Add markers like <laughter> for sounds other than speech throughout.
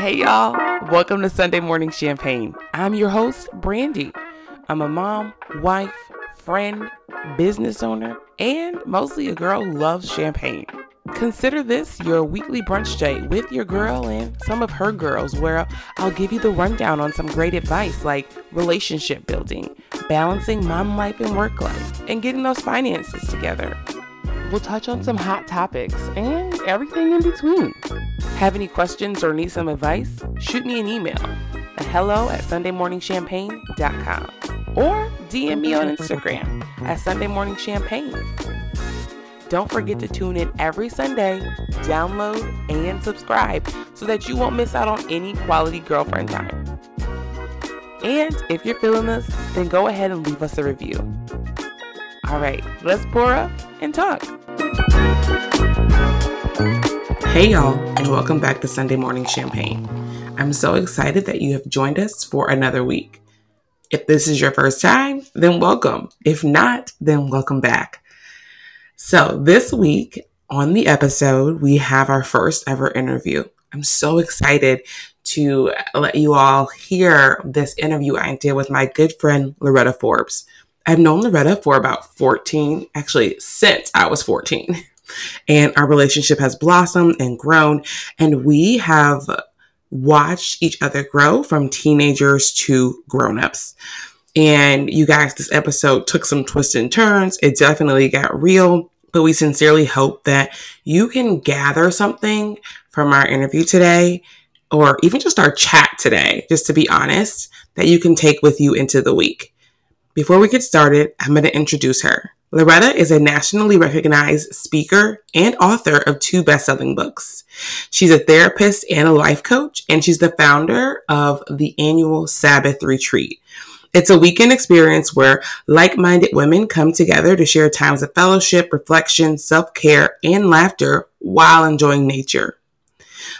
Hey y'all, welcome to Sunday Morning Champagne. I'm your host, Brandi. I'm a mom, wife, friend, business owner, and mostly a girl who loves champagne. Consider this your weekly brunch date with your girl and some of her girls, where I'll give you the rundown on some great advice like relationship building, balancing mom life and work life, and getting those finances together. We'll touch on some hot topics and everything in between. Have any questions or need some advice? Shoot me an email at hello at sundaymorningchampagne.com or DM me on Instagram at Sunday Morning Champagne. Don't forget to tune in every Sunday, download, and subscribe so that you won't miss out on any quality girlfriend time. And if you're feeling this, then go ahead and leave us a review. All right, let's pour up and talk. Hey, y'all, and welcome back to Sunday Morning Champagne. I'm so excited that you have joined us for another week. If this is your first time, then welcome. If not, then welcome back. So, this week on the episode, we have our first ever interview. I'm so excited to let you all hear this interview I did with my good friend Loretta Forbes. I've known Loretta for about 14, actually, since I was 14. <laughs> And our relationship has blossomed and grown, and we have watched each other grow from teenagers to grown-ups. And you guys, this episode took some twists and turns. It definitely got real, but we sincerely hope that you can gather something from our interview today or even just our chat today, just to be honest, that you can take with you into the week. Before we get started, I'm going to introduce her. Loretta is a nationally recognized speaker and author of two best-selling books. She's a therapist and a life coach, and she's the founder of the annual Sabbath Retreat. It's a weekend experience where like-minded women come together to share times of fellowship, reflection, self-care, and laughter while enjoying nature.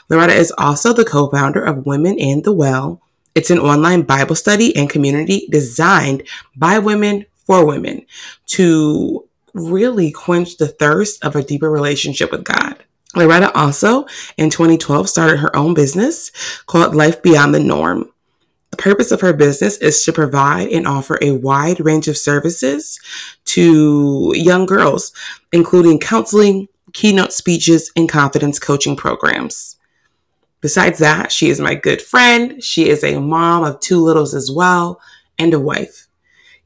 Loretta is also the co-founder of Women and the Well. It's an online Bible study and community designed by women for women to really quench the thirst of a deeper relationship with God. Loretta also in 2012 started her own business called Life Beyond the Norm. The purpose of her business is to provide and offer a wide range of services to young girls, including counseling, keynote speeches, and confidence coaching programs. Besides that, she is my good friend. She is a mom of two littles as well and a wife.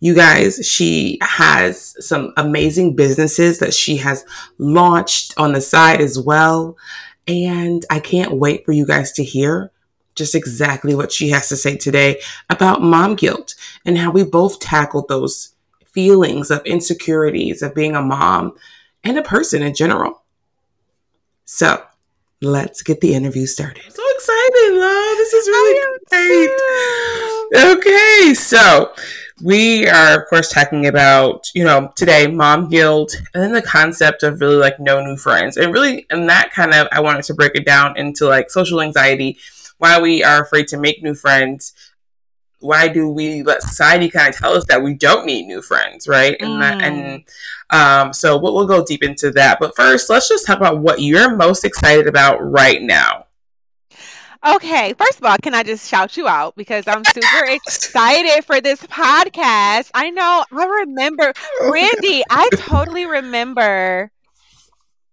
You guys, she has some amazing businesses that she has launched on the side as well. And I can't wait for you guys to hear just exactly what she has to say today about mom guilt and how we both tackled those feelings of insecurities of being a mom and a person in general. So let's get the interview started. So excited, love. This is really great. Okay, so we are of course talking about you know today mom guilt and then the concept of really like no new friends. And really and that kind of i wanted to break it down into like social anxiety why we are afraid to make new friends why do we let society kind of tell us that we don't need new friends right? And mm. that, and um, so we'll, we'll go deep into that. But first let's just talk about what you're most excited about right now Okay, first of all, can I just shout you out because I'm super <laughs> excited for this podcast. I know I remember oh Randy, I totally remember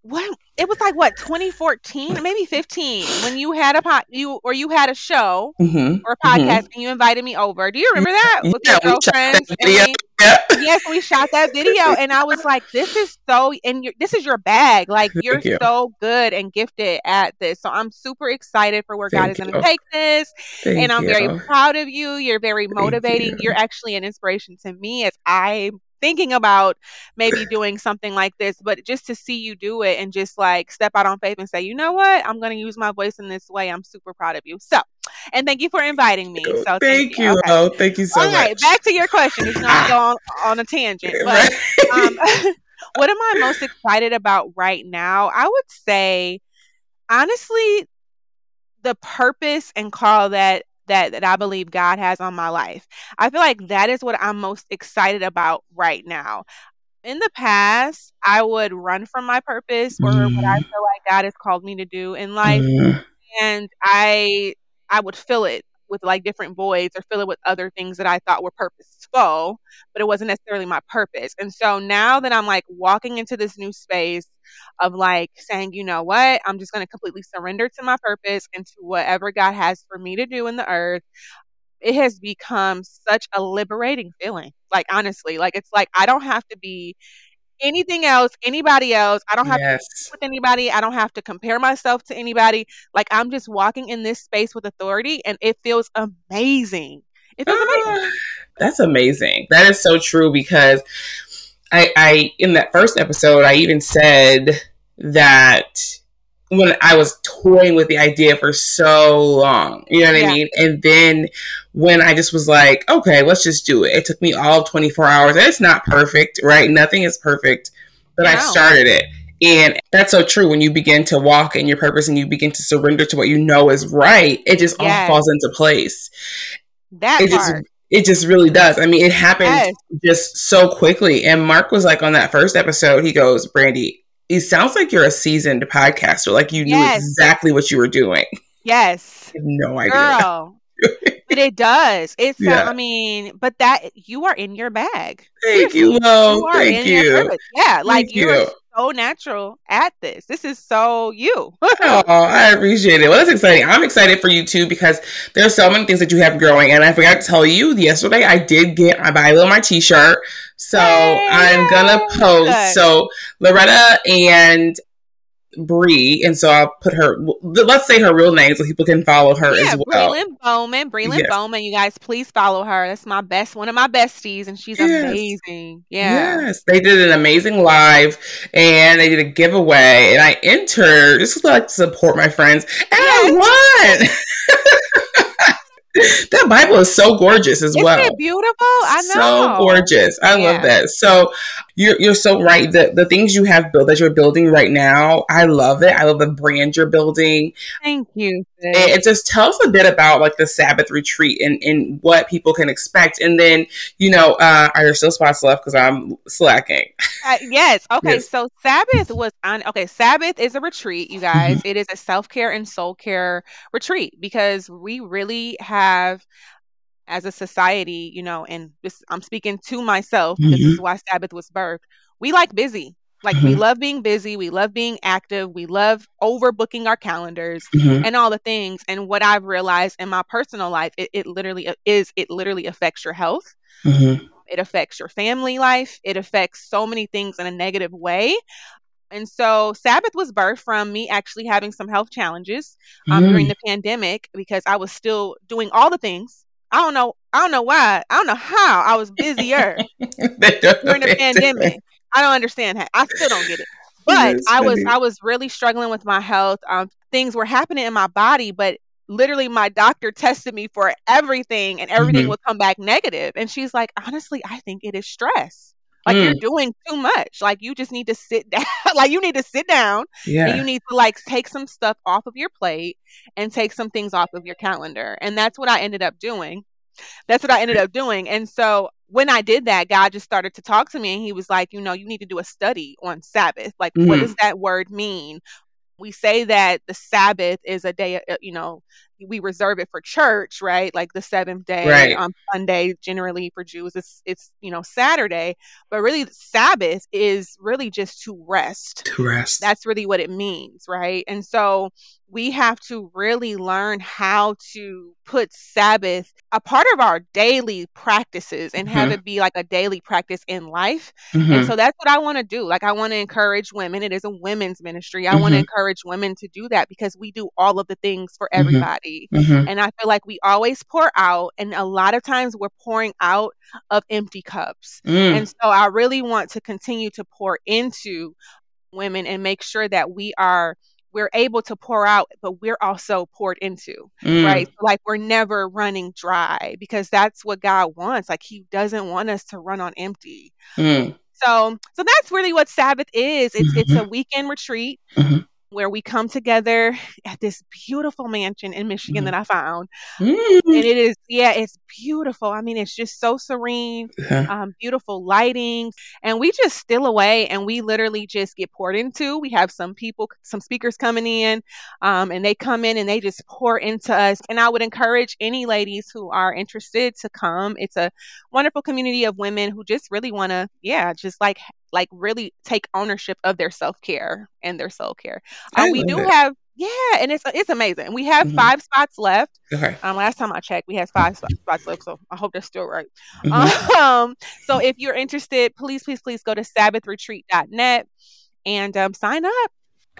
what it was like what 2014 maybe 15 when you had a pot you or you had a show mm-hmm, or a podcast mm-hmm. and you invited me over do you remember that with yeah, your girlfriends yeah. yes we shot that video <laughs> and i was like this is so and this is your bag like you're you. so good and gifted at this so i'm super excited for where Thank god is going to take this Thank and i'm you. very proud of you you're very motivating you. you're actually an inspiration to me as i thinking about maybe doing something like this, but just to see you do it and just like step out on faith and say, you know what, I'm going to use my voice in this way. I'm super proud of you. So, and thank you for inviting me. So thank, thank you. Okay. Oh, thank you so All much. All right, back to your question. It's not going on a tangent, <laughs> but um, <laughs> what am I most excited about right now? I would say, honestly, the purpose and call that that that I believe God has on my life. I feel like that is what I'm most excited about right now. In the past, I would run from my purpose or mm. what I mm-hmm. feel like God has called me to do in life. Mm. And I I would fill it with like different voids or fill it with other things that I thought were purposeful, but it wasn't necessarily my purpose. And so now that I'm like walking into this new space of like saying, you know what, I'm just going to completely surrender to my purpose and to whatever God has for me to do in the earth. It has become such a liberating feeling. Like, honestly, like it's like I don't have to be anything else, anybody else. I don't have yes. to with anybody. I don't have to compare myself to anybody. Like I'm just walking in this space with authority and it feels amazing. It feels amazing. Ah, that's amazing. That is so true because I I in that first episode I even said that when I was toying with the idea for so long. You know what yeah. I mean? And then when I just was like, okay, let's just do it. It took me all 24 hours. And it's not perfect, right? Nothing is perfect, but. I started it. And that's so true. When you begin to walk in your purpose and you begin to surrender to what you know is right, it just yes. all falls into place. That it part. Just, it just really does. I mean, it happened yes. just so quickly. And Mark was like on that first episode, he goes, Brandi, it sounds like you're a seasoned podcaster. Like you yes. knew exactly what you were doing. Yes. <laughs> no idea. Girl. <laughs> but it does. It's yeah. I mean, but that you are in your bag. Thank you, Lo. You Thank you. Yeah, like you're you so natural at this. This is so you. oh, I appreciate it. Well, that's exciting. I'm excited for you too because there's so many things that you have growing. And I forgot to tell you yesterday I did get my Bilo my t-shirt. So! I'm gonna post. Good. So Loretta and Bree, and so I'll put her. Let's say her real name so people can follow her yeah, as well. Breland Bowman, Breland yes. Bowman. You guys, please follow her. That's my best, one of my besties, and she's yes. amazing. Yeah. Yes, they did an amazing live, and they did a giveaway, and I entered This to like to support my friends, and yes. I won. <laughs> <laughs> that Bible is so gorgeous as Isn't well. It beautiful. I know. So gorgeous. I yeah. love that. So you're you're so right. The the things you have built that you're building right now, I love it. I love the brand you're building. Thank you. It, it just tells a bit about like the Sabbath retreat and, and what people can expect. And then, you know, uh, are there still spots left? Because I'm slacking. Uh, yes. Okay. Yes. So Sabbath was on. Okay. Sabbath is a retreat, you guys. Mm-hmm. It is a self care and soul care retreat because we really have as a society, you know, and this I'm speaking to myself mm-hmm. this is why Sabbath was birthed. We like busy. Like mm-hmm. we love being busy, we love being active, we love overbooking our calendars mm-hmm. and all the things. And what I've realized in my personal life, it, it literally uh, is it literally affects your health. Mm-hmm. It affects your family life. It affects so many things in a negative way. And so Sabbath was birthed from me actually having some health challenges um, during mm. the pandemic because I was still doing all the things I don't know. I don't know why. I don't know how I was busier <laughs> during the pandemic. I don't understand how. I still don't get it. <laughs> But I was I was really struggling with my health. Um, things were happening in my body, but literally my doctor tested me for everything, and everything mm-hmm. would come back negative. And she's like, honestly, I think it is stress. Like mm. you're doing too much. Like you just need to sit <laughs> down. like you need to sit down yeah. and you need to like take some stuff off of your plate and take some things off of your calendar. And that's what I ended up doing. That's what I ended up doing. And so when I did that, God just started to talk to me and he was like, you know, you need to do a study on Sabbath. Like, mm. what does that word mean? We say that the Sabbath is a day, uh, you know, we reserve it for church, right? Like the seventh day right. on Sunday, generally for Jews, it's it's you know Saturday, but really Sabbath is really just to rest. To rest. That's really what it means, right? And so we have to really learn how to put Sabbath a part of our daily practices and mm-hmm. have it be like a daily practice in life. Mm-hmm. And so that's what I want to do. Like I want to encourage women. It is a women's ministry. I mm-hmm. want to encourage women to do that because we do all of the things for mm-hmm. Mm-hmm. And I feel like we always pour out, and a lot of times we're pouring out of empty cups. Mm. And so I really want to continue to pour into women and make sure that we are we're able to pour out but we're also poured into mm. right like we're never running dry because that's what god wants like he doesn't want us to run on empty mm. so so that's really what sabbath is it's mm-hmm. it's a weekend retreat mm-hmm where we come together at this beautiful mansion in Michigan Mhm. that I found. Mm. And it is, yeah, it's beautiful. I mean, it's just so serene, Uh-huh. um, beautiful lighting. And we just steal away and we literally just get poured into. We have some people, some speakers coming in, um, and they come in and they just pour into us. And I would encourage any ladies who are interested to come. It's a wonderful community of women who just really want to, yeah, just like like really take ownership of their self-care and their soul care. Um, we do it. have yeah, and it's it's amazing. We have Mhm. five spots left. Okay. Um, last time I checked, we had five sp- spots left, so I hope that's still right. Mhm. Um, so if you're interested, please, please, please go to sabbathretreat.net and um, sign up.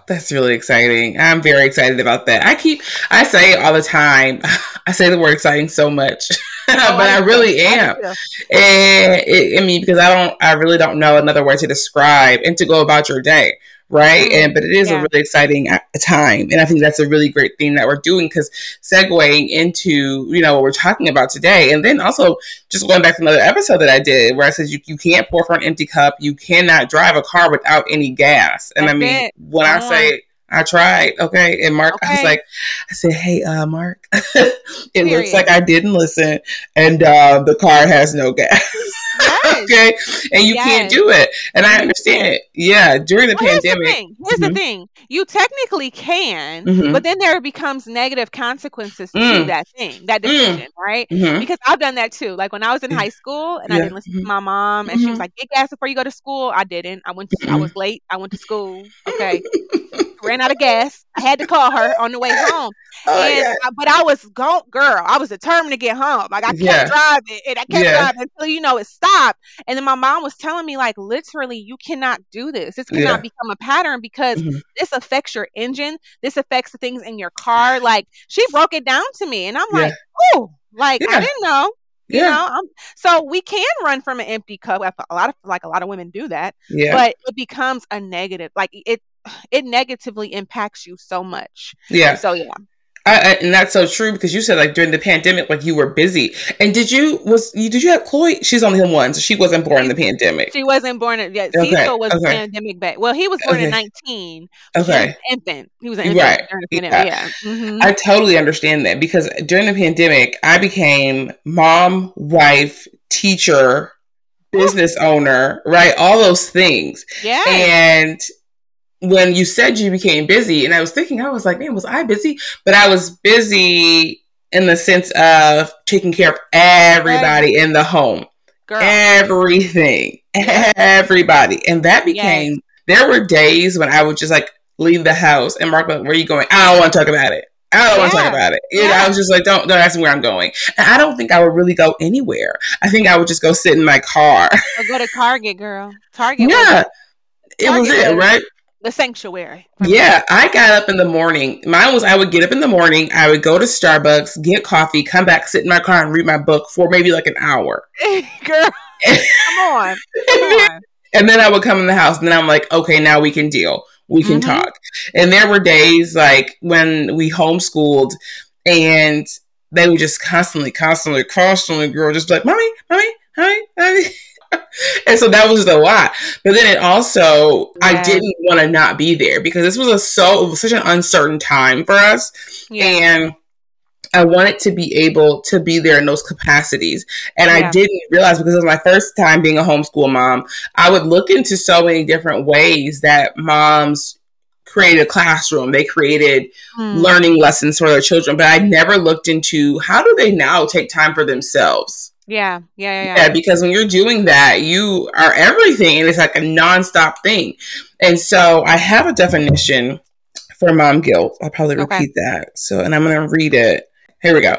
That's really exciting. I'm very excited about that. I keep, I say all the time, <laughs> I say the word exciting so much, <laughs> <laughs> but I really too. I do am. And it, I mean, because I don't, I really don't know another word to describe and to go about your day, right? Mm, And but it is a really exciting time, and I think that's a really great thing that we're doing because segueing into you know what we're talking about today, and then also just going back to another episode that I did where I said you you can't pour from an empty cup, you cannot drive a car without any gas, and I mean it. when I say. I tried, okay, and Mark, I was like, I said, "Hey, uh, Mark, <laughs> it looks like I didn't listen, and uh, the car has no gas." <laughs> Yes. okay, and you can't do it, and I understand it. Yeah, during the Well, here's the pandemic. thing. Here's Mhm. the thing. You technically can, Mhm. but then there becomes negative consequences to Mm. that thing, that Mm. decision, right? Mhm. Because I've done that too. Like when I was in high school and I didn't listen to my mom, and she was Mhm. like, "Get gas before you go to school." I didn't. I went. To, I Mhm. was late. I went to school. Okay, <laughs> ran out of gas. I had to call her on the way home. Oh And. I, but I was go girl. I was determined to get home. Like I kept Yeah. driving and I kept Yeah. driving until you know it stopped. And then my mom was telling me like literally, you cannot do this. This cannot Yeah. become a pattern because Mhm. this affects your engine. This affects the things in your car. Like she broke it down to me, and I'm Yeah. like, oh, like I didn't know. You Yeah. know, I'm, so we can run from an empty cup. A lot of like a lot of women do that, Yeah. but it becomes a negative. Like it, it negatively impacts you so much. Yeah. So yeah. I, I, and that's so true because you said like during the pandemic, like you were busy. And did you was you did you have Chloe? She's only the one, so she wasn't born in the pandemic. She wasn't born in yet. Okay, Cecil was okay. pandemic back. Well, he was born in 19. but He Okay, infant. He was an infant right. Yeah. Yeah. Mhm. I totally understand that because during the pandemic, I became mom, wife, teacher, business owner, right? All those things. yeah. And when you said you became busy, and I was thinking, I was like, man, was I busy? But I was busy in the sense of taking care of everybody in the home, Girl. everything, everybody. And that became, there were days when I would just like leave the house and Mark, like, where are you going? I don't want to talk about it. I don't want to talk about it. You know, Yeah. I was just like, don't don't ask me where I'm going. And I don't think I would really go anywhere. I think I would just go sit in my car. Or go to Target, girl. Target was yeah, it was it, right? The sanctuary. Yeah, I got up in the morning. Mine was I would get up in the morning, I would go to Starbucks, get coffee, come back, sit in my car, and read my book for maybe like an hour. <laughs> Girl, come on. Come <laughs> on. and then I would come in the house, and then I'm like, okay, now we can deal. We can Mhm. talk. And there were days like when we homeschooled, and they would just constantly, constantly, constantly, girl, just like, mommy, mommy, mommy, mommy. <laughs> <laughs> and so that was just a lot. But then it also, I didn't want to not be there because this was a so it was such an uncertain time for us. Yeah. and I wanted to be able to be there in those capacities. And I didn't realize because it was my first time being a homeschool mom, I would look into so many different ways that moms created a classroom. They created Hmm. learning lessons for their children, but I never looked into how do they now take time for themselves. Yeah. Yeah. Yeah. Yeah, because when you're doing that, you are everything, and it's like a nonstop thing. And so I have a definition for mom guilt. I'll probably Okay. repeat that. So, and I'm going to read it. Here we go.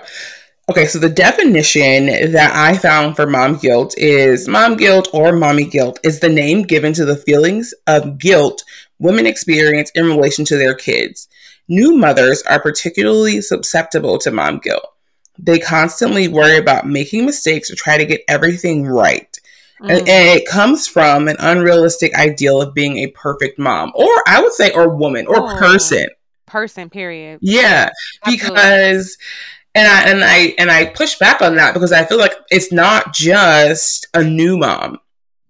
Okay, so the definition that I found for mom guilt is mom guilt or mommy guilt is the name given to the feelings of guilt women experience in relation to their kids. New mothers are particularly susceptible to mom guilt. They constantly worry about making mistakes or try to get everything right. Mm. And, and it comes from an unrealistic ideal of being a perfect mom, or I would say, or woman, or Oh. person. Person. Period. Yeah, Absolutely. because and I and I and I push back on that because I feel like it's not just a new mom,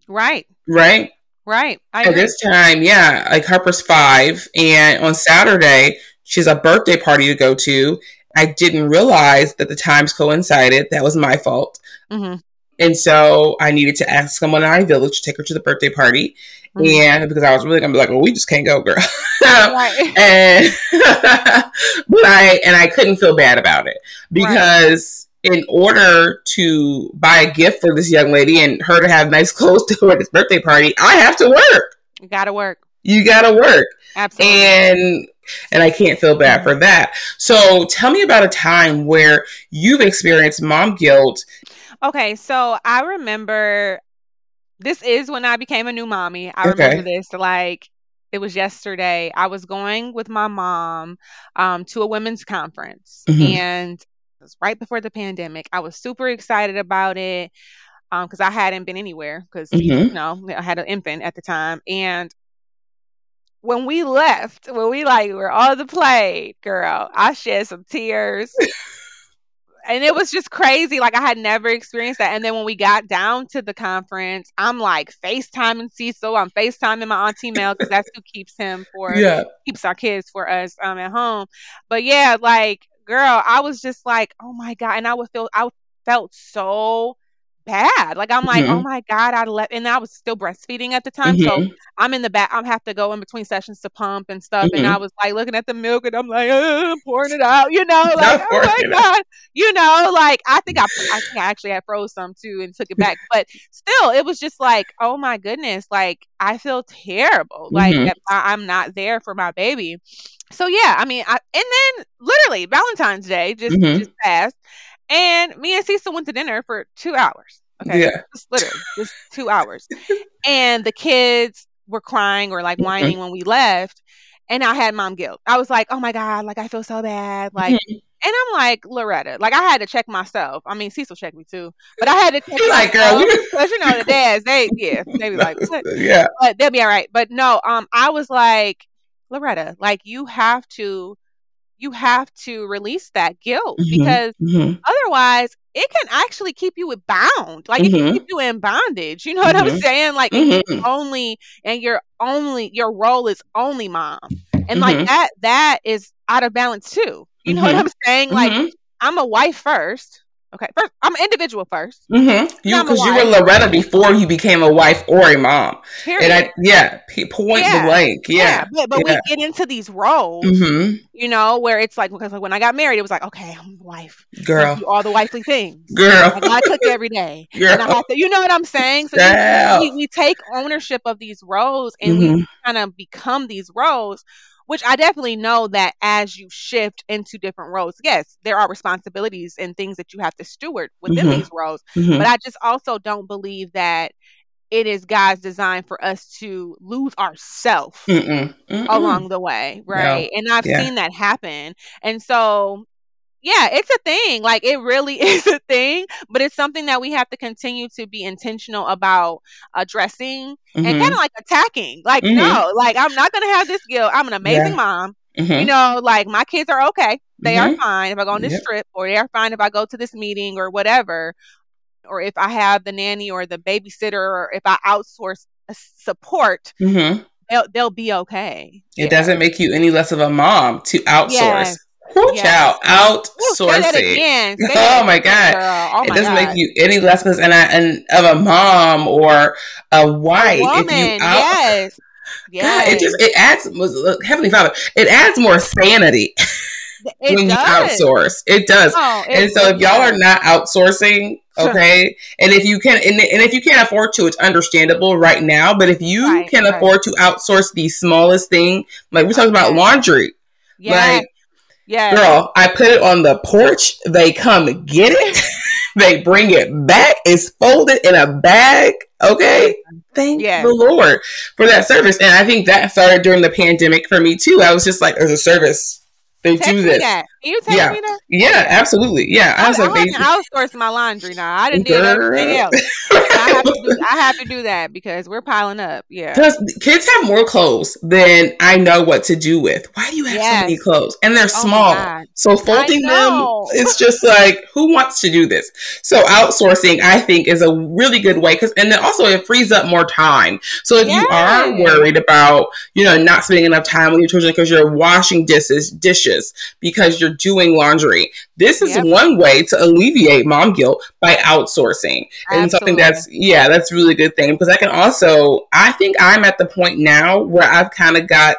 Right. right? Right. I At this time, yeah, like Harper's five, and on Saturday she has a birthday party to go to. I didn't realize that the times coincided. That was my fault. hmm And so I needed to ask someone in our village to take her to the birthday party. Mhm. And because I was really gonna be like, well, we just can't go, girl. <laughs> Right. <laughs> and <laughs> but I and I couldn't feel bad about it because in order to buy a gift for this young lady and her to have nice clothes to wear at this birthday party, I have to work. You gotta work. You gotta work. Absolutely. And and I can't feel bad for that. So tell me about a time where you've experienced mom guilt. Okay, so I remember this is when I became a new mommy. I Okay. remember this like it was yesterday. I was going with my mom um, to a women's conference, Mhm. and it was right before the pandemic. I was super excited about it because I hadn't been anywhere because Mhm. you know I had an infant at the time, and when we left, when we like were on the plane, girl, I shed some tears and it was just crazy. Like I had never experienced that. And then when we got down to the conference, I'm like FaceTiming Cecil. I'm FaceTiming my auntie Mel because that's who keeps him for <laughs> Yeah. keeps our kids for us um at home. But yeah, like girl, I was just like, oh my god, and I would feel I felt so bad. Like I'm like, oh Mhm. my god, I left, and I was still breastfeeding at the time, so Mhm. I'm in the back. I'm have to go in between sessions to pump and stuff, and I Mhm. was like looking at the milk, and I'm like, uh, pouring it out, you know, <laughs> like oh my it out. god, you know, like I think I I think I actually had froze some too and took it back, but still, it was just like, oh my goodness, like I feel terrible, like Mhm. I, I'm not there for my baby. So yeah, I mean, I, and then literally Valentine's Day just Mhm. just passed, and me and Cecil went to dinner for two hours. Okay, Yeah. just literally just two hours, and the kids were crying or like Mhm. whining when we left, and I had mom guilt. I was like, oh my god, like I feel so bad, like. Mhm. And I'm like, Loretta, like I had to check myself. I mean, Cecil checked me too, but I had to check You're like, girl, because <laughs> you know the dads, they yeah, they be like, what? <laughs> yeah. but they'll be all right. But no, um, I was like, Loretta, like you have to, you have to release that guilt Mhm. because Mhm. otherwise it can actually keep you bound. Like it Mhm. can keep you in bondage. You know what I'm Mhm. saying? Like Mhm. only and your only your role is only mom, and like that that is out of balance too. You know what. I'm saying? Like. I'm a wife first. Okay, first I'm an individual first. mm-hmm. You because you were. Loretta before you became a wife or a mom. Period. And I yeah, point Yeah. blank. yeah, Yeah. but but yeah. we get into these roles. Mhm. you know, where it's like because like when I got married, it was like, okay, I'm the wife. Girl. all the wifely things. Girl. I cook every day. <laughs> And I Girl. have to, you know what I'm saying? So Girl. we, we take ownership of these roles and we Mhm. kind of become these roles, which I definitely know that as you shift into different roles, yes, there are responsibilities and things that you have to steward within Mhm. these roles. Mhm. But I just also don't believe that it is God's design for us to lose. Mm-mm. along the way, right? And I've Yeah. seen that happen. And so, yeah, it's a thing. Like it really <laughs> is a thing, but it's something that we have to continue to be intentional about addressing and Mhm. kind of like attacking. Like, Mhm. no, like I'm not going to have this guilt. I'm an amazing Yeah. mom. You Mhm. know, like my kids are okay. They are Mhm. fine if I go on this Yep. trip, or they are fine if I go to this meeting or whatever, or if I have the nanny or the babysitter, or if I outsource support, Mhm. they'll they'll be okay. It Yeah. doesn't make you any less of a mom to outsource. Whoo, Yes. child, Ooh, say that outsourcing. again. <laughs> Say Oh my again, God. Oh it my doesn't God. make you any less because and, I, and of a mom or a wife. a if you out, yes, God, it just it adds look, Heavenly Father. It adds more sanity <laughs> it when does. you outsource. It does. Oh, it and so if y'all are not outsourcing, okay, and if you can, and, and if you can't afford to, it's understandable right now. But if you Right, can right. afford to outsource the smallest thing, like we're talking about laundry, yes, like yes, girl, I put it on the porch. They come get it. <laughs> they bring it back. It's folded in a bag. Okay. Thank Yes. the Lord for that service. And I think that started during the pandemic for me too. I was just like, there's a service. They Text do this. that. You take Yeah. me there? Yeah, absolutely. Yeah, I I, was I like, haven't baby, my laundry now. I didn't do girl. else. <laughs> I have to do. I have to do that because we're piling up. Yeah. Because kids have more clothes than I know what to do with. Why do you have so many clothes? And they're Oh small. So folding them, it's just like, who wants to do this? So outsourcing, I think, is a really good way. Cause, and then also it frees up more time. So if you are worried about, you know, not spending enough time with your children because you're washing dishes, dishes because you're doing laundry, this is Yep. one way to alleviate mom guilt by outsourcing. And something that's yeah that's a really good thing because i can also i think i'm at the point now where i've kind of got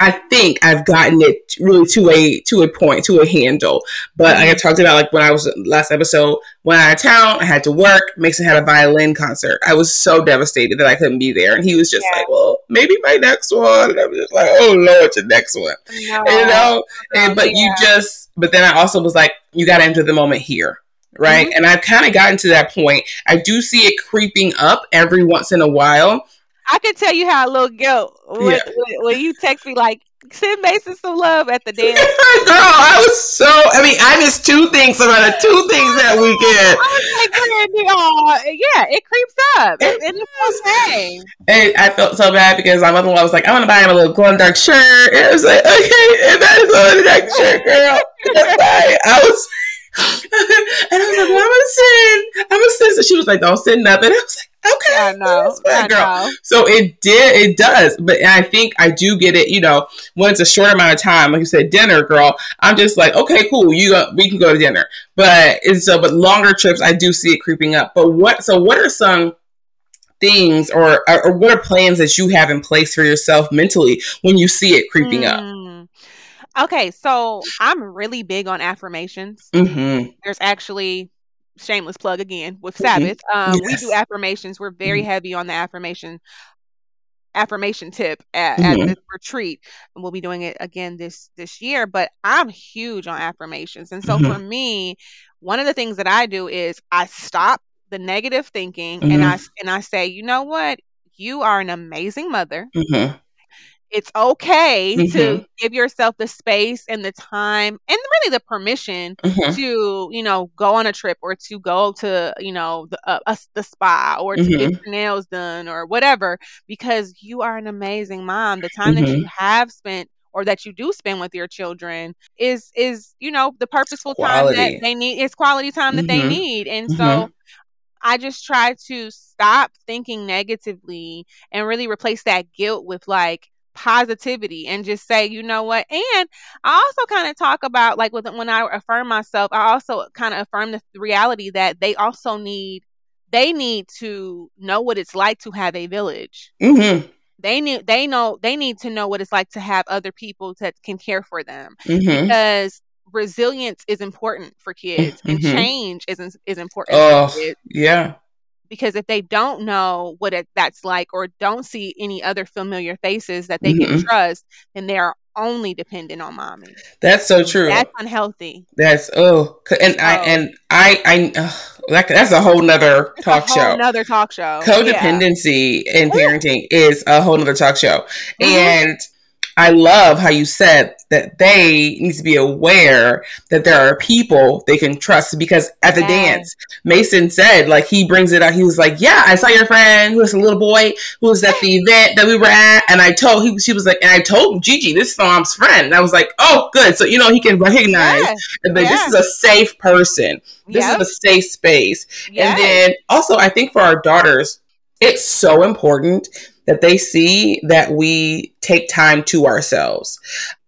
i think i've gotten it really to a to a point to a handle. But like i talked about like when i was last episode when i was out of town i had to work. Mason had a violin concert. I was so devastated that i couldn't be there. And he was just Yeah. like well maybe my next one. And i was just like oh lord your next one. No, you know? And, but you just but then i also was like you got to enter the moment here. Right? And i've kind of gotten to that point. I do see it creeping up every once in a while I can tell you how a little guilt when, Yeah. when, you text me like send Mason some love at the dance. girl i was so i mean i missed two things about it two things that weekend I was like, oh, yeah, it creeps up, and, and it's okay. and i felt so bad because my mother-in-law was like i want to buy him a little glow dark shirt and i was like okay and that is in dark shirt girl i was <laughs> and I was like, well, I'm gonna send, I'm gonna send. So she was like, don't send nothing. I was like, okay, I know, I girl. know. So it did, it does. But I think I do get it, you know, when it's a short amount of time, like you said, dinner, girl, I'm just like, okay, cool, you go, we can go to dinner. But it's so, but longer trips, I do see it creeping up. But what, so what are some things or, or, what are plans that you have in place for yourself mentally when you see it creeping up? Mm. Okay, so I'm really big on affirmations. Mm-hmm. There's actually shameless plug again with Mhm. Sabbath. Um, We do affirmations. We're very Mhm. heavy on the affirmation affirmation tip at, at Mhm. this retreat, and we'll be doing it again this this year. But I'm huge on affirmations, and so Mhm. for me, one of the things that I do is I stop the negative thinking and I and I say, you know what, you are an amazing mother. Mm-hmm. It's okay to Mhm. give yourself the space and the time and really the permission Mm-hmm. to you know go on a trip or to go to you know the uh, us the spa or to get Mhm. your nails done or whatever because you are an amazing mom the time that Mm-hmm. you have spent or that you do spend with your children is is you know the purposeful time that Quality. they need it's quality time that they need and so I just try to stop thinking negatively and really replace that guilt with like positivity and just say, you know what? And I also kind of talk about like with when I affirm myself, I also kind of affirm the reality that they also need they need to know what it's like to have a village. Mm-hmm. They need they know they need to know what it's like to have other people that can care for them Mm-hmm. because resilience is important for kids and Mhm. change is is important Oh, for kids yeah. Because if they don't know what it, that's like or don't see any other familiar faces that they can Mhm. trust, then they are only dependent on mommy. That's so true. That's unhealthy. That's oh, and I and I I ugh, that, that's a whole nother talk a whole show. Another talk show. Yeah. Codependency in parenting is a whole nother talk show, Mhm. and I love how you said that they need to be aware that there are people they can trust because at the dance, Mason said like he brings it up. He was like, "Yeah, I saw your friend who was a little boy who was at the <laughs> event that we were at," and I told he she was like, and I told Gigi this is mom's friend. And I was like, "Oh, good." So you know he can recognize that this Yeah. is a safe person. This Yep. is a safe space. And then also, I think for our daughters, it's so important that they see that we take time to ourselves.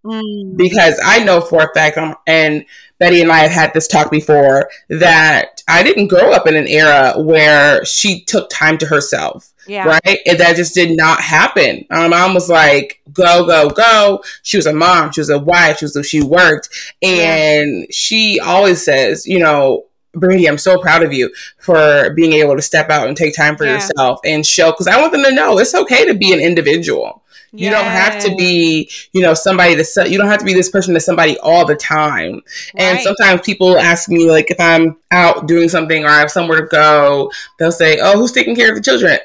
Mm. Because I know for a fact, um, and Betty and I have had this talk before, that I didn't grow up in an era where she took time to herself Yeah. right? And that just did not happen. My mom was like, go, go, go. She was a mom, she was a wife, she was she worked, and she always says, you know. Brady, I'm so proud of you for being able to step out and take time for Yeah. yourself and show. Because I want them to know it's okay to be an individual. You don't have to be, you know, somebody to. You don't have to be this person to somebody all the time. And sometimes people ask me, like, if I'm out doing something or I have somewhere to go, they'll say, "Oh, who's taking care of the children?"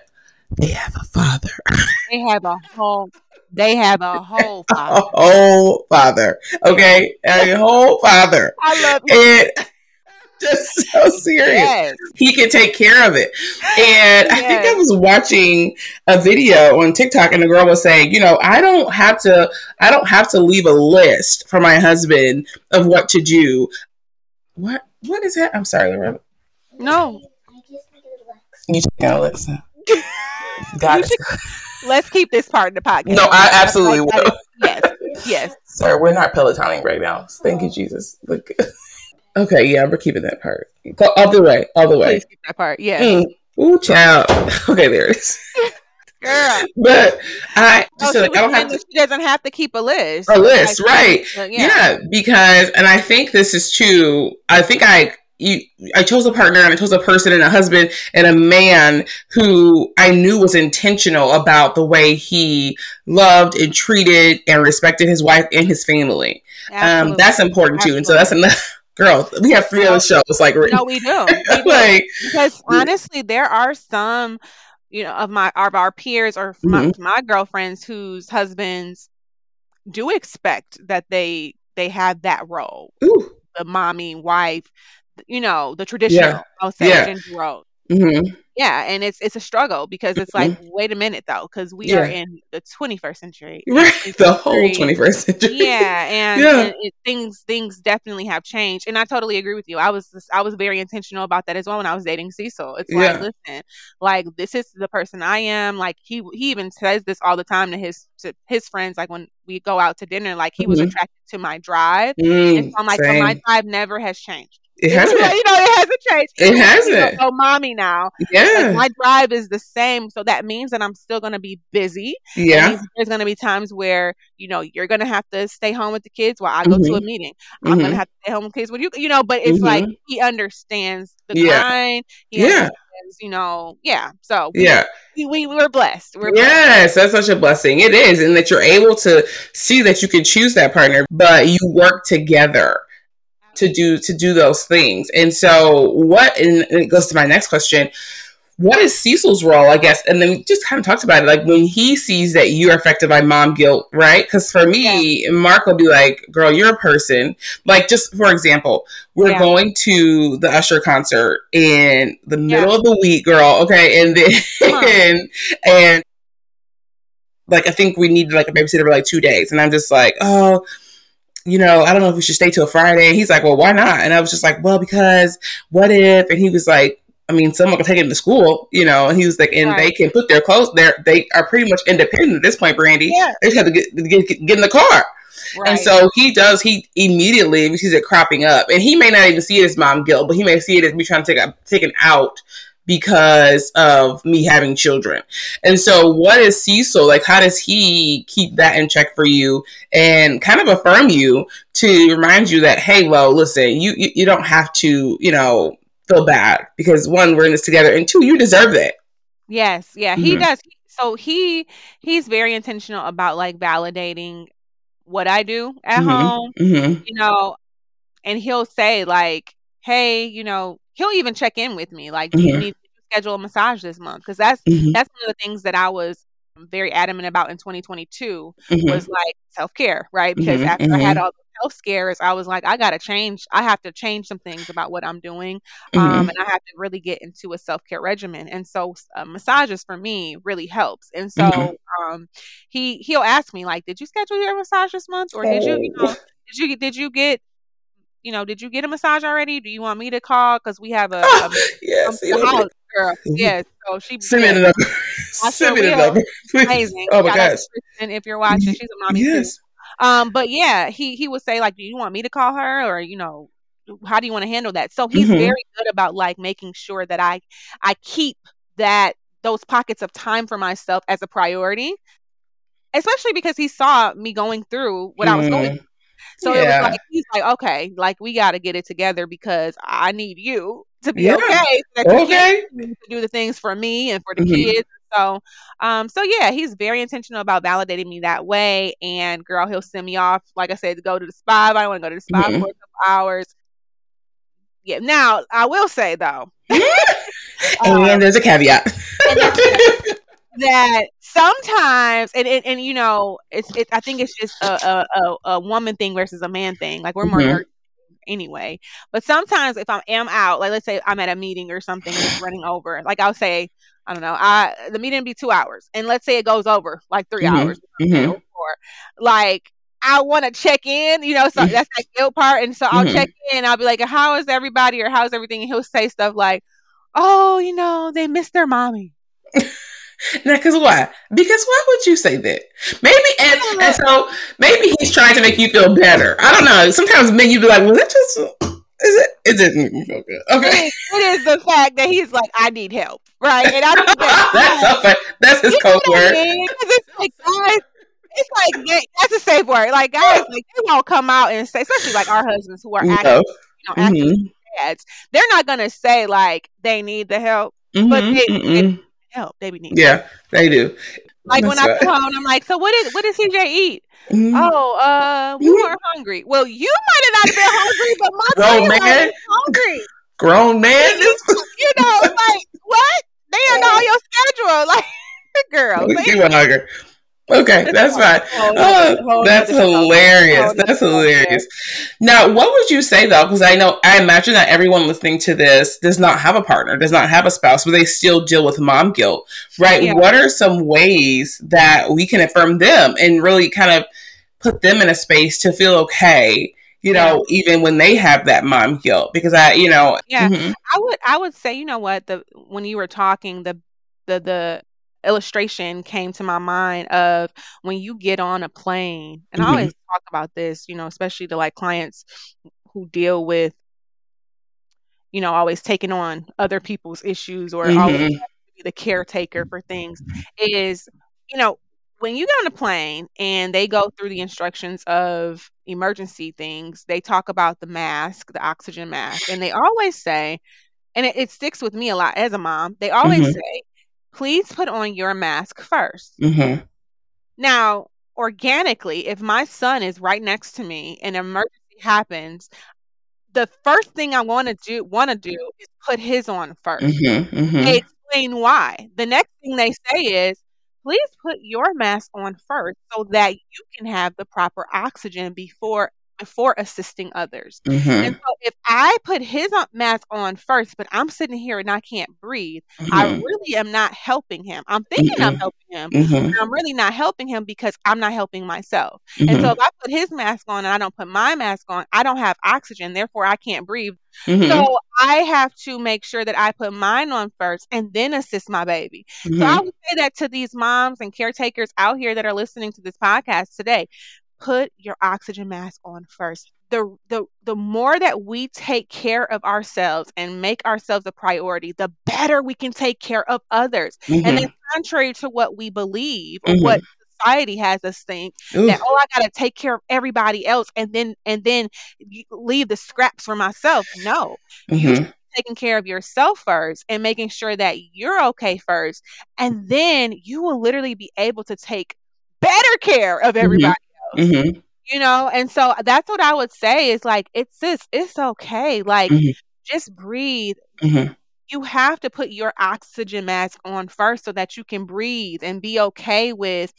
They have a father. <laughs> they have a whole They have a whole <laughs> father. a whole father. Okay, a whole father, I love it. and just <laughs> so serious. Yes. He can take care of it. And I think I was watching a video on TikTok, and the girl was saying, you know, I don't have to, I don't have to leave a list for my husband of what to do. What? What is that? I'm sorry. No. You check out Alexa. <laughs> Got it. <laughs> Let's keep this part in the podcast. No, I absolutely will. Yes. Yes. Sorry, we're not pelotoning right now. Thank you, Jesus. Look. Okay, yeah, we're keeping that part. Go all the way, all the way. Please keep that part. Yes. Mm. Ooh, child. <laughs> Okay, there it is. <laughs> Girl. But I Oh, just she feel like I don't have to she doesn't have to keep a list. a list, Like, right? Yeah. Yeah. because and I think this is true. I think I you I chose a partner and I chose a person and a husband and a man who I knew was intentional about the way he loved and treated and respected his wife and his family. Um, Absolutely. that's important too. And so that's enough. Girl, we have three other shows like written. no, we do. <laughs> We do. like because honestly, there are some, you know, of my of our peers or my, Mhm. my girlfriends whose husbands do expect that they they have that role, ooh, the mommy, wife, you know, the traditional. I'll say Yeah. role. Mhm, Yeah, and it's it's a struggle because it's like, wait a minute though, because we are in the 21st century. right, the whole 21st century. yeah <laughs> and, Yeah. and it, things things definitely have changed and i totally agree with you i was just- i was very intentional about that as well when i was dating cecil it's like Yeah. listen like this is the person i am like he he even says this all the time to his to his friends like when we go out to dinner like he was Mhm. attracted to my drive Mm, and so i'm like so my drive never has changed It hasn't. you know it hasn't changed It Even when we hasn't. go mommy now Yeah. like my drive is the same so that means that i'm still going to be busy yeah. there's going to be times where you know you're going to have to stay home with the kids while I go to a meeting. I'm going Mhm. to have to stay home with kids when you you know. But it's like he understands the Yeah. grind. He Yeah. you know. Yeah. So we, Yeah. we, we we're blessed. We're blessed. Yes, that's such a blessing. It is. And that you're able to see that you can choose that partner, but you work together to do to do those things. And so what and it goes to my next question. What is Cecil's role, I guess? And then we just kind of talked about it, like when he sees that you're affected by mom guilt, right? Because for me, Mark will be like, "Girl, you're a person." Like, just for example, we're Yeah. going to the Usher concert in the Yeah. middle of the week, girl. Okay, and then Huh. <laughs> and like I think we need like a babysitter for like two days, and I'm just like, oh, you know, I don't know if we should stay till Friday. He's like, well, why not? And I was just like, well, because what if? And he was like, I mean, someone can take him to school, you know. And he was like, and Right. they can put their clothes there. They are pretty much independent at this point, Brandi. Yeah. They just have to get, get get in the car. Right. And so he does. He immediately sees it cropping up, and he may not even see it as mom guilt, but he may see it as me trying to take a, taken out because of me having children. And so, what is Cecil like? How does he keep that in check for you and kind of affirm you to remind you that hey, well, listen, you you, you don't have to, you know, feel bad because one, we're in this together, and two, you deserve it. Yes, yeah, he Mhm. does. So he he's very intentional about like validating what I do at Mhm. home, Mm-hmm. you know, and he'll say like, "Hey, you know," he'll even check in with me like, "Do you Mhm. need to schedule a massage this month?" Because that's Mm-hmm. that's one of the things that I was very adamant about in 2022 Mm-hmm. was like self care, right? Because Mhm, after I had mhm. all the health scares, I was like, I gotta change. I have to change some things about what I'm doing, Mm-hmm. um, and I have to really get into a self care regimen. And so, uh, massages for me really helps. And so, Mhm. um, he he'll ask me like, "Did you schedule your massage this month, or did you, you know, did you did you get you know, did you get a massage already? Do you want me to call? Because we have a, a <laughs> yes, girl. Yes. So she Send me the number. Send me the number, amazing. Oh my Shout gosh. Kristen if you're watching. She's a mommy too. Yes. Um, but yeah, he he would say like, "Do you want me to call her, or you know, how do you want to handle that?" So he's Mhm. very good about like making sure that I I keep that those pockets of time for myself as a priority, especially because he saw me going through what I was going. Mm. through. So it was like he's like, "Okay, like we got to get it together because I need you to be Yeah. okay, so that Okay. to do the things for me and for the Mhm. kids." So, um, so yeah, he's very intentional about validating me that way. And girl, he'll send me off, like I said, to go to the spa. I want to go to the spa Mhm. for a couple hours. Yeah. Now, I will say though, <laughs> and um, there's a caveat. That sometimes and, and, and you know it's it, I think it's just a, a, a, woman thing versus a man thing. Like we're more Mhm. anyway. But sometimes if I am out, like let's say I'm at a meeting or something and it's running over, like I'll say, I don't know, I the meeting be two hours, and let's say it goes over like 3 Mhm. hours, Mhm. or. Like I want to check in, you know, so Mhm. that's that guilt part, and so I'll Mhm. check in. I'll be like, "How is everybody?" or "How's everything?" And he'll say stuff like, "Oh, you know, they miss their mommy." <laughs> Now, because why? Because why would you say that? Maybe, and, and so maybe he's trying to make you feel better. I don't know. Sometimes men, you'd be like, well, that just is it? It didn't make me feel good. Okay, is, it is the fact that he's like, "I need help," right? And I think that <laughs> that's so. That's his code I word. it's like guys, it's like that's a safe word. Like guys, like they won't come out and say, especially like our husbands who are active, No. you know, active Mhm. dads. They're not gonna say like they need the help, but Mhm. they, help. They be need. Yeah, they do. Like when That's I come home, I'm like, so what did what did CJ eat? Mhm. Oh, uh, we Mhm. weren't hungry. Well, you might have not been hungry, but my Grown man. hungry. Grown man. You know, like what? They are on your schedule, <laughs> like girl. <laughs> You went hungry. Okay, that's fine. Oh, that's hilarious. That's yeah. hilarious. Now, what would you say though? Because I know, I imagine that everyone listening to this does not have a partner, does not have a spouse, but they still deal with mom guilt, right? Yeah. What are some ways that we can affirm them and really kind of put them in a space to feel okay? You know, even when they have that mom guilt, because I, you know, Yeah. mhm, I would I would say, you know what, the when you were talking, the the the illustration came to my mind of when you get on a plane, and I Mhm. always talk about this, you know, especially to like clients who deal with, you know, always taking on other people's issues or always mhm, be the caretaker for things, is, you know, when you get on a plane and they go through the instructions of emergency things, they talk about the mask, the oxygen mask, and they always say, and it, it sticks with me a lot as a mom. They always Mhm. say, please put on your mask first. mhm, Now, organically, if my son is right next to me and an emergency happens, the first thing I want to do want to do is put his on first. mhm, mhm, They explain why. The next thing they say is, please put your mask on first so that you can have the proper oxygen before before assisting others. And mhm, so if I put his mask on first, but I'm sitting here and I can't breathe, I mhm, really am not helping him. I'm thinking I'm helping him, mhm, but I'm really not helping him because I'm not helping myself. And so mhm, if I put his mask on and I don't put my mask on, I don't have oxygen, therefore I can't breathe. So I have to make sure that I put mine on first and then assist my baby. So I would say that to these moms and caretakers out here that are listening to this podcast today, put your oxygen mask on first. The, the the more that we take care of ourselves and make ourselves a priority, the better we can take care of others. And mhm, that's contrary to what we believe or mhm. what society has us think Ooh, that oh I gotta take care of everybody else and then and then leave the scraps for myself. No, you mhm, be taking care of yourself first and making sure that you're okay first, and then you will literally be able to take better care of mhm, everybody mhm, You know, and so that's what I would say is like it's this, it's okay. Like mhm, just breathe. mhm. You have to put your oxygen mask on first so that you can breathe and be okay with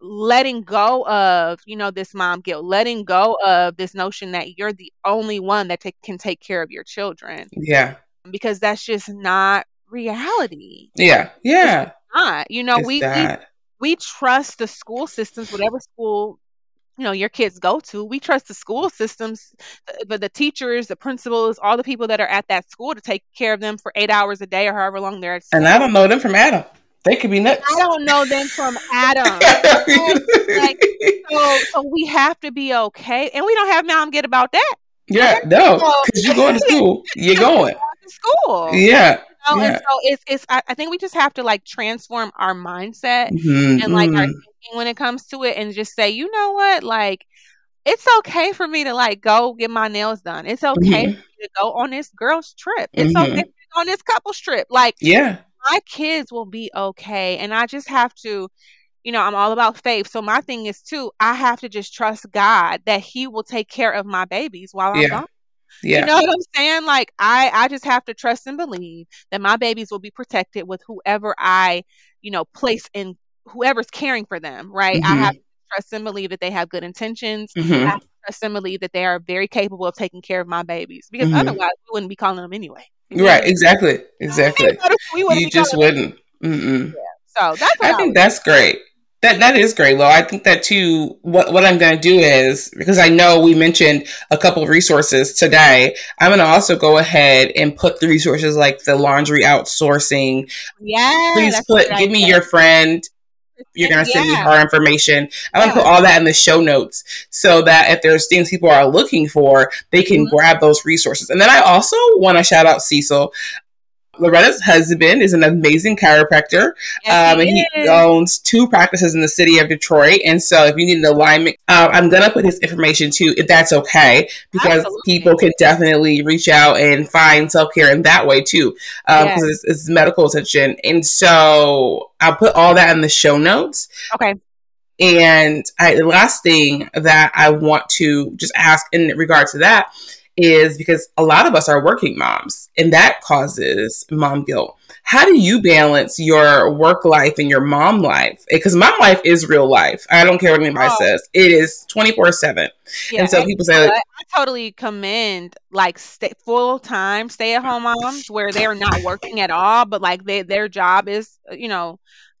letting go of, you know, this mom guilt, letting go of this notion that you're the only one that ta- can take care of your children Yeah, because that's just not reality. yeah, yeah. Not, you know, It's we we that. We trust the school systems, whatever school you know your kids go to. We trust the school systems, but the teachers, the principals, all the people that are at that school to take care of them for eight hours a day or however long they're at school. And I don't know them from Adam. They could be nuts. I don't know them from Adam. <laughs> like, So, so we have to be okay, and we don't have mom get about that. yeah, no, because you're going to school. <laughs> You're going. to school. Yeah. Know, yeah. And so it's it's I, I think we just have to like transform our mindset Mhm, and like our mhm, thinking when it comes to it and just say, you know what, like it's okay for me to like go get my nails done. It's okay Mhm. for me to go on this girl's trip. It's okay for me to go on this couple's trip. Like Yeah. my kids will be okay. And I just have to, you know, I'm all about faith. So my thing is too, I have to just trust God that He will take care of my babies while I'm Yeah. gone. Yeah. You know what I'm saying? Like I I just have to trust and believe that my babies will be protected with whoever I, you know, place in whoever's caring for them, right? I have Mhm. to trust and believe that they have good intentions. I Mhm. have to trust and believe that they are very capable of taking care of my babies because Mhm. otherwise we wouldn't be calling them anyway. Right. Exactly. Exactly. We wouldn't You just wouldn't. Mm-mm. So that's what I I think that's great. That that is great, Lo. I think that too. What what I'm going to do is because I know we mentioned a couple of resources today. I'm going to also go ahead and put the resources like the laundry outsourcing. Yeah. Please put give me your friend. You're going to send me her information. I'm going to Yeah. put all that in the show notes so that if there's things people are looking for, they can Mhm. grab those resources. And then I also want to shout out Cecil. Loretta's husband is an amazing chiropractor. Yes, Um, and he he is. owns two practices in the city of Detroit. And so, if you need an alignment, uh, I'm gonna put his information too, if that's okay, because Absolutely. people can definitely reach out and find self care in that way too, because Yes. it's, it's medical attention. And so, I'll put all that in the show notes. Okay. And I, the last thing that I want to just ask in regard to that is because a lot of us are working moms, and that causes mom guilt. How do you balance your work life and your mom life? Because mom life is real life. I don't care what anybody Oh. says. It is 24 7. And so people say, like. I totally commend like stay, full time stay at home moms where they're not working at all, but like they, their job is, uh, you know,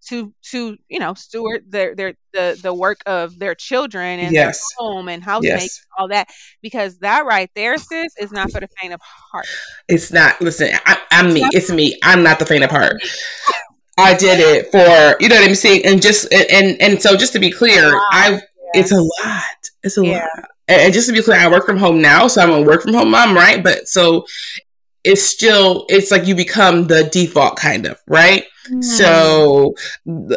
to to you know steward their their the the work of their children and their home and housemaking yes. all that because that right there sis is not for the faint of heart. It's not, listen, I, I'm me. It's me. I'm not the faint of heart. <laughs> I did it for, you know what I'm saying? And just, and, and so just to be clear, Wow. I Yeah. It's a lot. It's a Yeah. lot. And and just to be clear, I work from home now, so I'm a work from home mom, right? But so it's still it's like you become the default kind of, right? Mm. So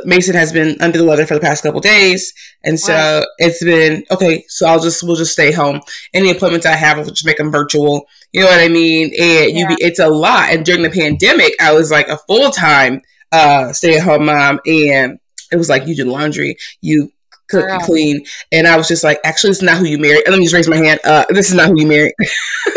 Mason has been under the weather for the past couple days, and so it's been okay. So I'll just we'll just stay home. Any appointments I have, I'll just make them virtual. You know what I mean? And you, be, it's a lot. And during the pandemic, I was like a full time uh, stay at home mom, and it was like you do laundry, you cook, you Girl. clean, and I was just like, actually, this is not who you married. Let me just raise my hand. Uh, this is not who you married. <laughs>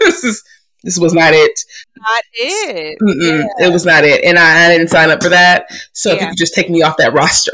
this is this was not it. Not it. Yeah. It was not it, and I, I didn't sign up for that. So if you could just take me off that roster,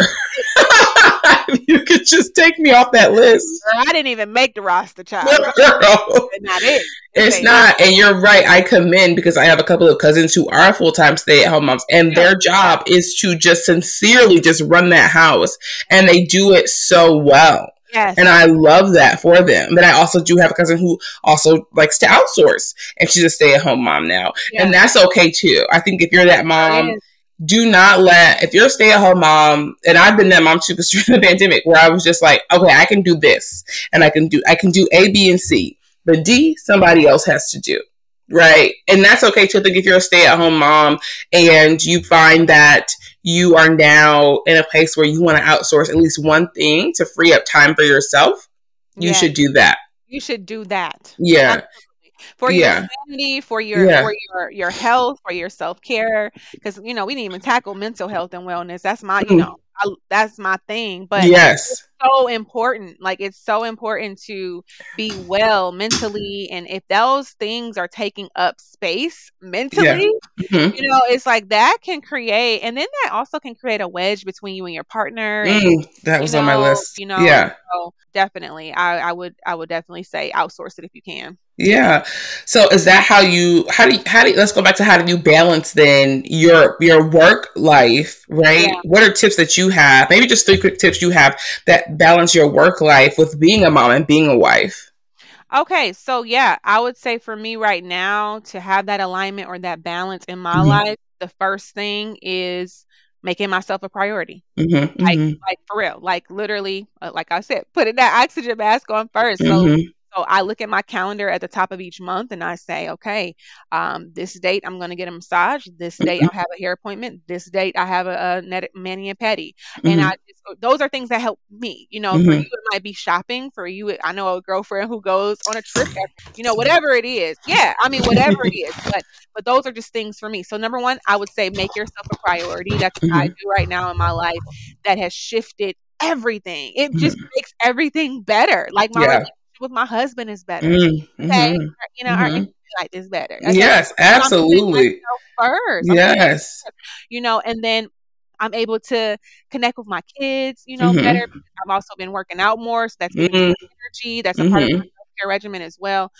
<laughs> you could just take me off that list, Girl, I didn't even make the roster, child. <laughs> girl. Not it. This It's not, and you're right. I commend because I have a couple of cousins who are full time stay at home moms, and their job is to just sincerely just run that house, and they do it so well. Yes. And I love that for them. But I also do have a cousin who also likes to outsource, and she's a stay at home mom now, Yeah. and that's okay too. I think if you're that mom, Yes. do not let if you're a stay-at-home mom and i've been that mom too because <laughs> during the pandemic where i was just like okay i can do this and i can do i can do a b and c but d somebody else has to do right and that's okay too i think if you're a stay-at-home mom and you find that you are now in a place where you want to outsource at least one thing to free up time for yourself you Yes. should do that You should do that. yeah Absolutely. For your Yeah. sanity, for your Yeah. for your your health, for your self care, because you know we didn't even tackle mental health and wellness. That's my you Mm. know I, that's my thing. But yes so important. Like it's so important to be well mentally, and if those things are taking up space mentally, Mhm. you know, it's like that can create, and then that also can create a wedge between you and your partner. And, Mm, that you was on my list You know, yeah so definitely, I, I would I would definitely say outsource it if you can. Yeah. So is that how you how do you, how do you, let's go back to how do you balance then your your work life, right? Yeah. What are tips that you have? Maybe just three quick tips you have that balance your work life with being a mom and being a wife. Okay, so yeah, I would say for me right now to have that alignment or that balance in my Mhm. life, the first thing is making myself a priority. Mm-hmm, Like, mm-hmm, like for real, like literally, uh, like I said, putting that oxygen mask on first. So, mm-hmm, so I look at my calendar at the top of each month and I say, okay, um, this date I'm going to get a massage. This date Mhm. I'll have a hair appointment. This date I have a, a net, mani and pedi. mm-hmm, And I just, uh, those are things that help me. You know, for Mhm. you it might be shopping. For you, I know a girlfriend who goes on a trip. You know, <laughs> whatever it is. Yeah, I mean, whatever it is. But but those are just things for me. So number one, I would say make yourself a priority. That's what I Mhm. do right now in my life. That has shifted everything. It just makes everything better. Like my Yeah. With my husband is better. Mm-hmm. Okay, you know, our Mhm. intimate life is better. Okay? Yes, And I'm putting absolutely. first. Yes. you know, and then I'm able to connect with my kids, you know, better. Mhm. because I've also been working out more, so that's Mm, more energy. That's a part of my mhm. care regimen as well.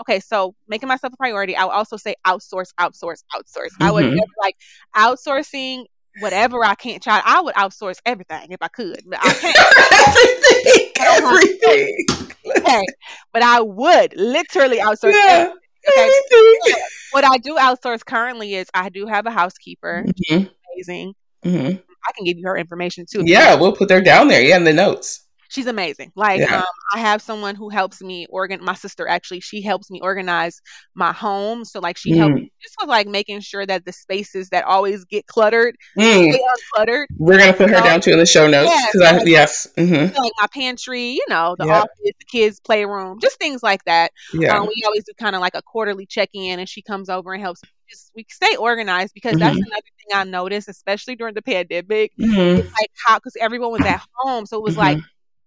Okay, so making myself a priority. I would also say outsource, outsource, outsource. I would Mhm. never like outsourcing whatever I can't. Child, I would outsource everything if I could, but I can't. <laughs> everything, I don't have everything. Okay, but I would literally outsource Yeah, everything. Okay, everything. what I do outsource currently is I do have a housekeeper. Mhm. Amazing. Mhm. I can give you her information too. Yeah, we'll put her down there. Yeah, in the notes. She's amazing. Like Yeah. um, I have someone who helps me organ. My sister actually, she helps me organize my home. So like she helps Mm. just with like making sure that the spaces that always get cluttered Mm. stay uncluttered. We're gonna put her know? down too in the show notes Yes, because I like- yes, hmm Like my pantry, you know, the Yeah. office, the kids' playroom, just things like that. yeah, Um, we always do kind of like a quarterly check in, and she comes over and helps. Just we stay organized because that's Mhm. another thing I noticed, especially during the pandemic. Mhm. It's like how because everyone was at home, so it was Mm-hmm. like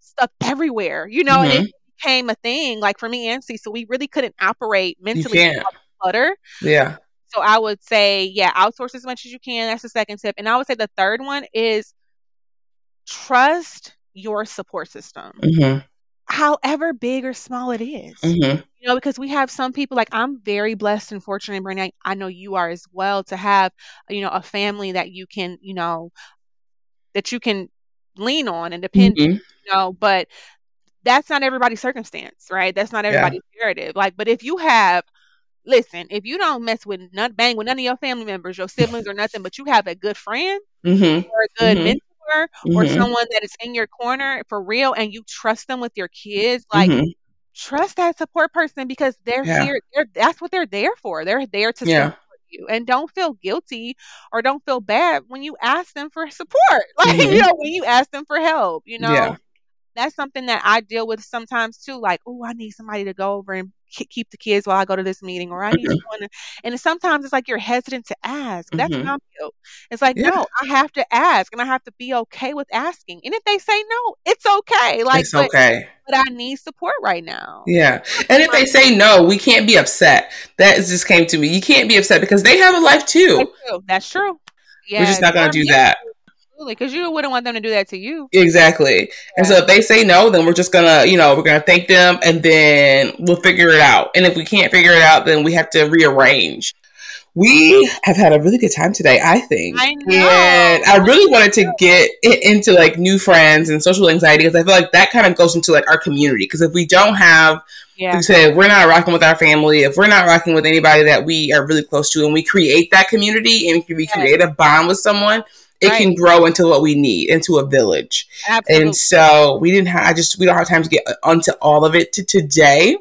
stuff everywhere, you know, Mhm. it became a thing. Like for me and C, so we really couldn't operate mentally clutter. Yeah, So I would say, yeah, outsource as much as you can. That's the second tip, and I would say the third one is trust your support system, hmm however big or small it is. hmm You know, because we have some people like I'm very blessed and fortunate, Brittany. I, I know you are as well to have, you know, a family that you can, you know, that you can lean on and depend, hmm you know, but that's not everybody's circumstance, right? That's not Yeah. everybody's narrative. Like, but if you have listen, if you don't mess with none bang with none of your family members, your siblings or nothing, but you have a good friend hmm or a good Mhm. mentor or Mhm. someone that is in your corner for real and you trust them with your kids, like Mhm. trust that support person because they're Yeah. here. They're, that's what they're there for. They're there to Yeah. You. And don't feel guilty or don't feel bad when you ask them for support. <laughs> Like, Mhm. you know, when you ask them for help, you know, Yeah. that's something that I deal with sometimes too. Like, oh, I need somebody to go over and keep the kids while I go to this meeting, or I need Mhm. someone. To, and sometimes it's like you're hesitant to ask. That's Mhm. not guilt. It's like, Yeah. no, I have to ask, and I have to be okay with asking. And if they say no, it's okay. Like, it's but, okay. but I need support right now. Yeah. And if they say no, we can't be upset. That just came to me. You can't be upset because they have a life too. That's true. That's true. Yeah, We're just not going to do that. Because you wouldn't want them to do that to you. Exactly. And so if they say no, then we're just gonna, you know, we're gonna thank them and then we'll figure it out. And if we can't figure it out, then we have to rearrange. We have had a really good time today, I think. I know. And I really wanted to get into like new friends and social anxiety because I feel like that kind of goes into like our community. Because if we don't have, like Yeah, said, if we're not rocking with our family, if we're not rocking with anybody that we are really close to, and we create that community and we create a bond with someone, it Right. can grow into what we need, into a village. absolutely. And so we didn't have, I just, we don't have time to get onto all of it to today.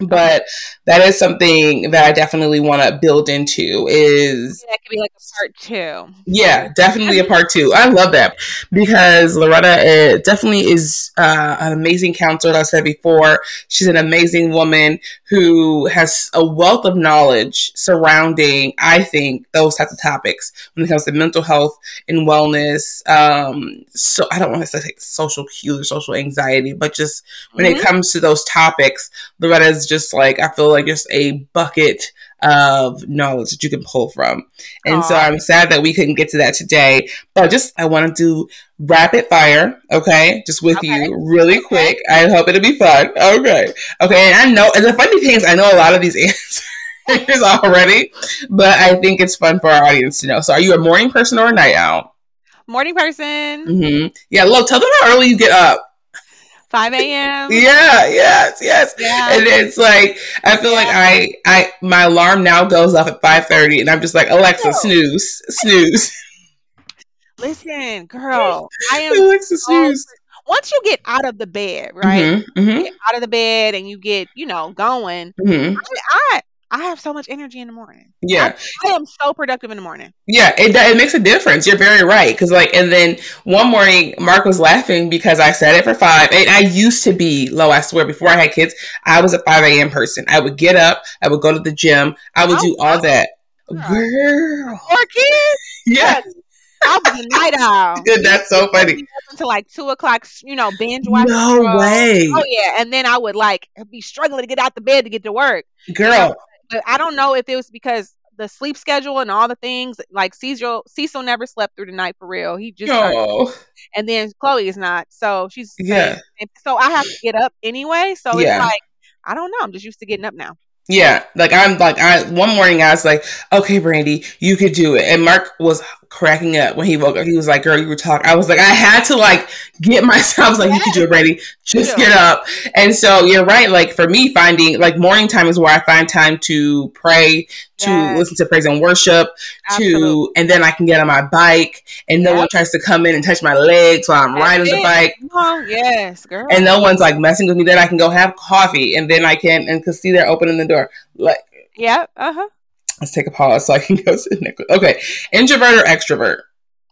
But that is something that I definitely want to build into is, that could be like a part two. yeah, definitely a part two. I love that because Loretta uh, definitely is uh, an amazing counselor. Like I said before, she's an amazing woman who has a wealth of knowledge surrounding, I think, those types of topics when it comes to mental health and wellness. Um, so I don't want to say social cues or social anxiety, but just when it Mhm. comes to those topics, Loretta is just like I feel like just a bucket of knowledge that you can pull from. And so I'm sad that we couldn't get to that today. But just I want to do rapid fire, okay? Just with Okay. you really Okay. quick. I hope it'll be fun. Okay. Okay, and I know and the funny thing is I know a lot of these <laughs> answers already, but I think it's fun for our audience to know. So are you a morning person or a night owl? Morning person, hmm Yeah, look, tell them how early you get up. 5 a.m. Yeah, yes, yes. Yeah. And it's like I feel like I I my alarm now goes off at five thirty, and I'm just like Alexa, snooze, <laughs> snooze, Listen, girl, I am Alexa, so snooze. once you get out of the bed, right? hmm hmm Get out of the bed and you get, you know, going. hmm I I have so much energy in the morning. Yeah, I am so productive in the morning. yeah. It it makes a difference. You're very right. Because like, and then one morning, Mark was laughing because I said it for five, and I used to be low. I swear, before I had kids, I was a five a.m. person. I would get up, I would go to the gym, I would Oh, do all that. Girl. Girl, Or kids. <laughs> yeah. I was a night owl. <laughs> That's so funny. Until like two o'clock, you know, binge watching. No way. Oh yeah, and then I would like be struggling to get out the bed to get to work. Girl. But I don't know if it was because the sleep schedule and all the things. Like Cecil, Cecil never slept through the night for real. He just oh. and then Chloe is not. So she's yeah. So I have to get up anyway. So Yeah. it's like I don't know. I'm just used to getting up now. Yeah, like I'm like I one morning I was like, okay, Brandi, you could do it, and Mark was cracking up when he woke up. He was like, "Girl, you were talking." I was like, I had to like get <laughs> myself. I was like, "You could do it, Brandi. Just Yeah. get up." And so you're right. Like for me, finding like morning time is where I find time to pray, to Yes. listen to praise and worship, Absolutely. to and then I can get on my bike, and no Yep. one tries to come in and touch my legs while I'm riding the bike Oh, yes, girl. and no one's like messing with me. Then I can go have coffee, and then I can and can see they're opening the door. Like, yeah, uh huh. Let's take a pause so I can <laughs> go to the next. Okay, introvert or extrovert?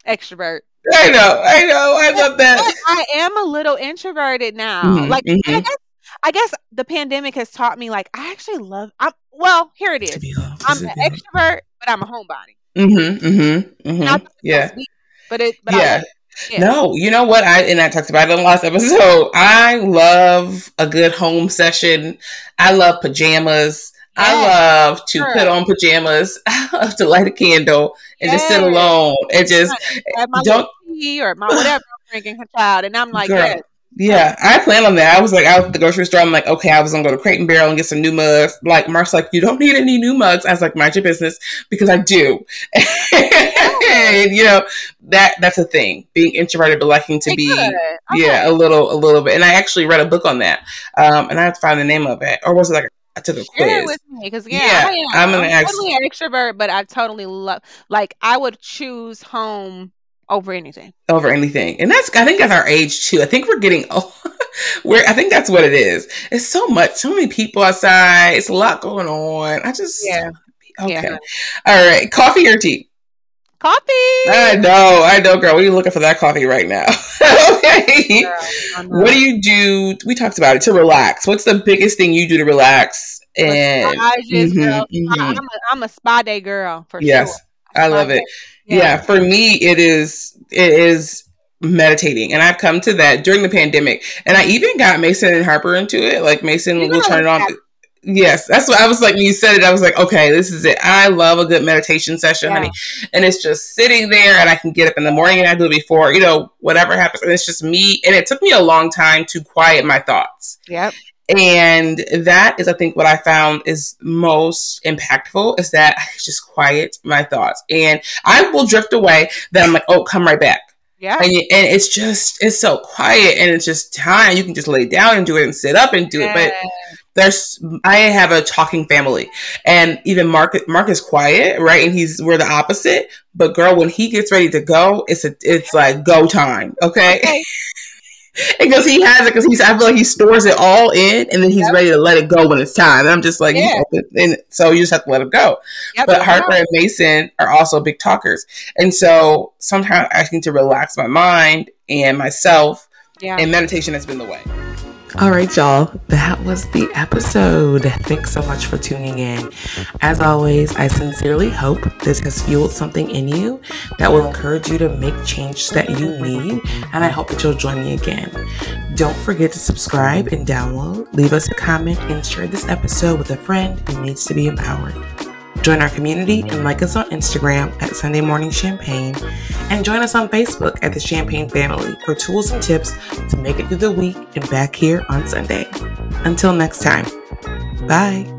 Extrovert. I know, I know, I love But that. I am a little introverted now. Mhm, like and I guess I guess the pandemic has taught me like I actually love I'm well, here it is. I'm an extrovert, but I'm a homebody. Mm-hmm, mm-hmm, mm-hmm. that Yeah, sounds but it but yeah. it. Yeah. No, you know what? I and I talked about it in the last episode. I love a good home session. I love pajamas. I love to girl. put on pajamas. <laughs> I love to light a candle and just sit alone and just my don't tea or my whatever I'm drinking her child. And I'm like, Girl. yes. Yeah, I plan on that. I was like, out at the grocery store. I'm like, okay, I was gonna go to Crate and Barrel and get some new mugs. Like, Mark's like, you don't need any new mugs. I was like, mind your business because I do. <laughs> and you know that that's a thing. Being introverted but liking to be, yeah, a little, a little bit. And I actually read a book on that, um, and I have to find the name of it, or was it like I took a Share quiz? with me because yeah, Yeah, I am. I'm gonna ask- totally an extrovert, but I totally love. Like I would choose home over anything. over anything. And that's I think that's our age too. I think we're getting <laughs> oh we're I think that's what it is. It's so much, so many people outside. It's a lot going on. I just Yeah. Okay. Yeah. All right. Coffee or tea? Coffee. I know, I know, girl. We're looking for that coffee right now. <laughs> okay. Girl, What do you do? We talked about it to relax. What's the biggest thing you do to relax? And Massages, Mhm, girl. mhm. I, am a, I'm a spa day girl for yes, sure. I love it. yeah. for me it is it is meditating and i've come to that during the pandemic and i even got mason and harper into it like mason You will turn it on. Yes that's what i was like when you said it i was like okay this is it i love a good meditation session Yeah. honey and it's just sitting there and i can get up in the morning and i do it before you know whatever happens and it's just me and it took me a long time to quiet my thoughts Yep. and that is, I think, what I found is most impactful is that I just quiet my thoughts and I will drift away. Then I'm like, oh, come right back. Yeah. And, you, and it's just, it's so quiet and it's just time. You can just lay down and do it and sit up and do it. But there's, I have a talking family and even Mark, Mark is quiet, right? And he's, we're the opposite. But girl, when he gets ready to go, it's a, it's like go time. Okay. Okay. <laughs> because he has it because he's I feel like he stores it all in and then he's Yep. ready to let it go when it's time. And I'm just like, you Yeah. open- and so you just have to let it go. Yep. But Harper and Mason are also big talkers. And so sometimes I need to relax my mind and myself yeah. and meditation has been the way. All right, y'all. That was the episode. Thanks so much for tuning in. As always, I sincerely hope this has fueled something in you that will encourage you to make change that you need. And I hope that you'll join me again. Don't forget to subscribe and download, leave us a comment, and share this episode with a friend who needs to be empowered. Join our community and like us on Instagram at Sunday Morning Champagne and join us on Facebook at the Champagne Family for tools and tips to make it through the week and back here on Sunday. Until next time, bye.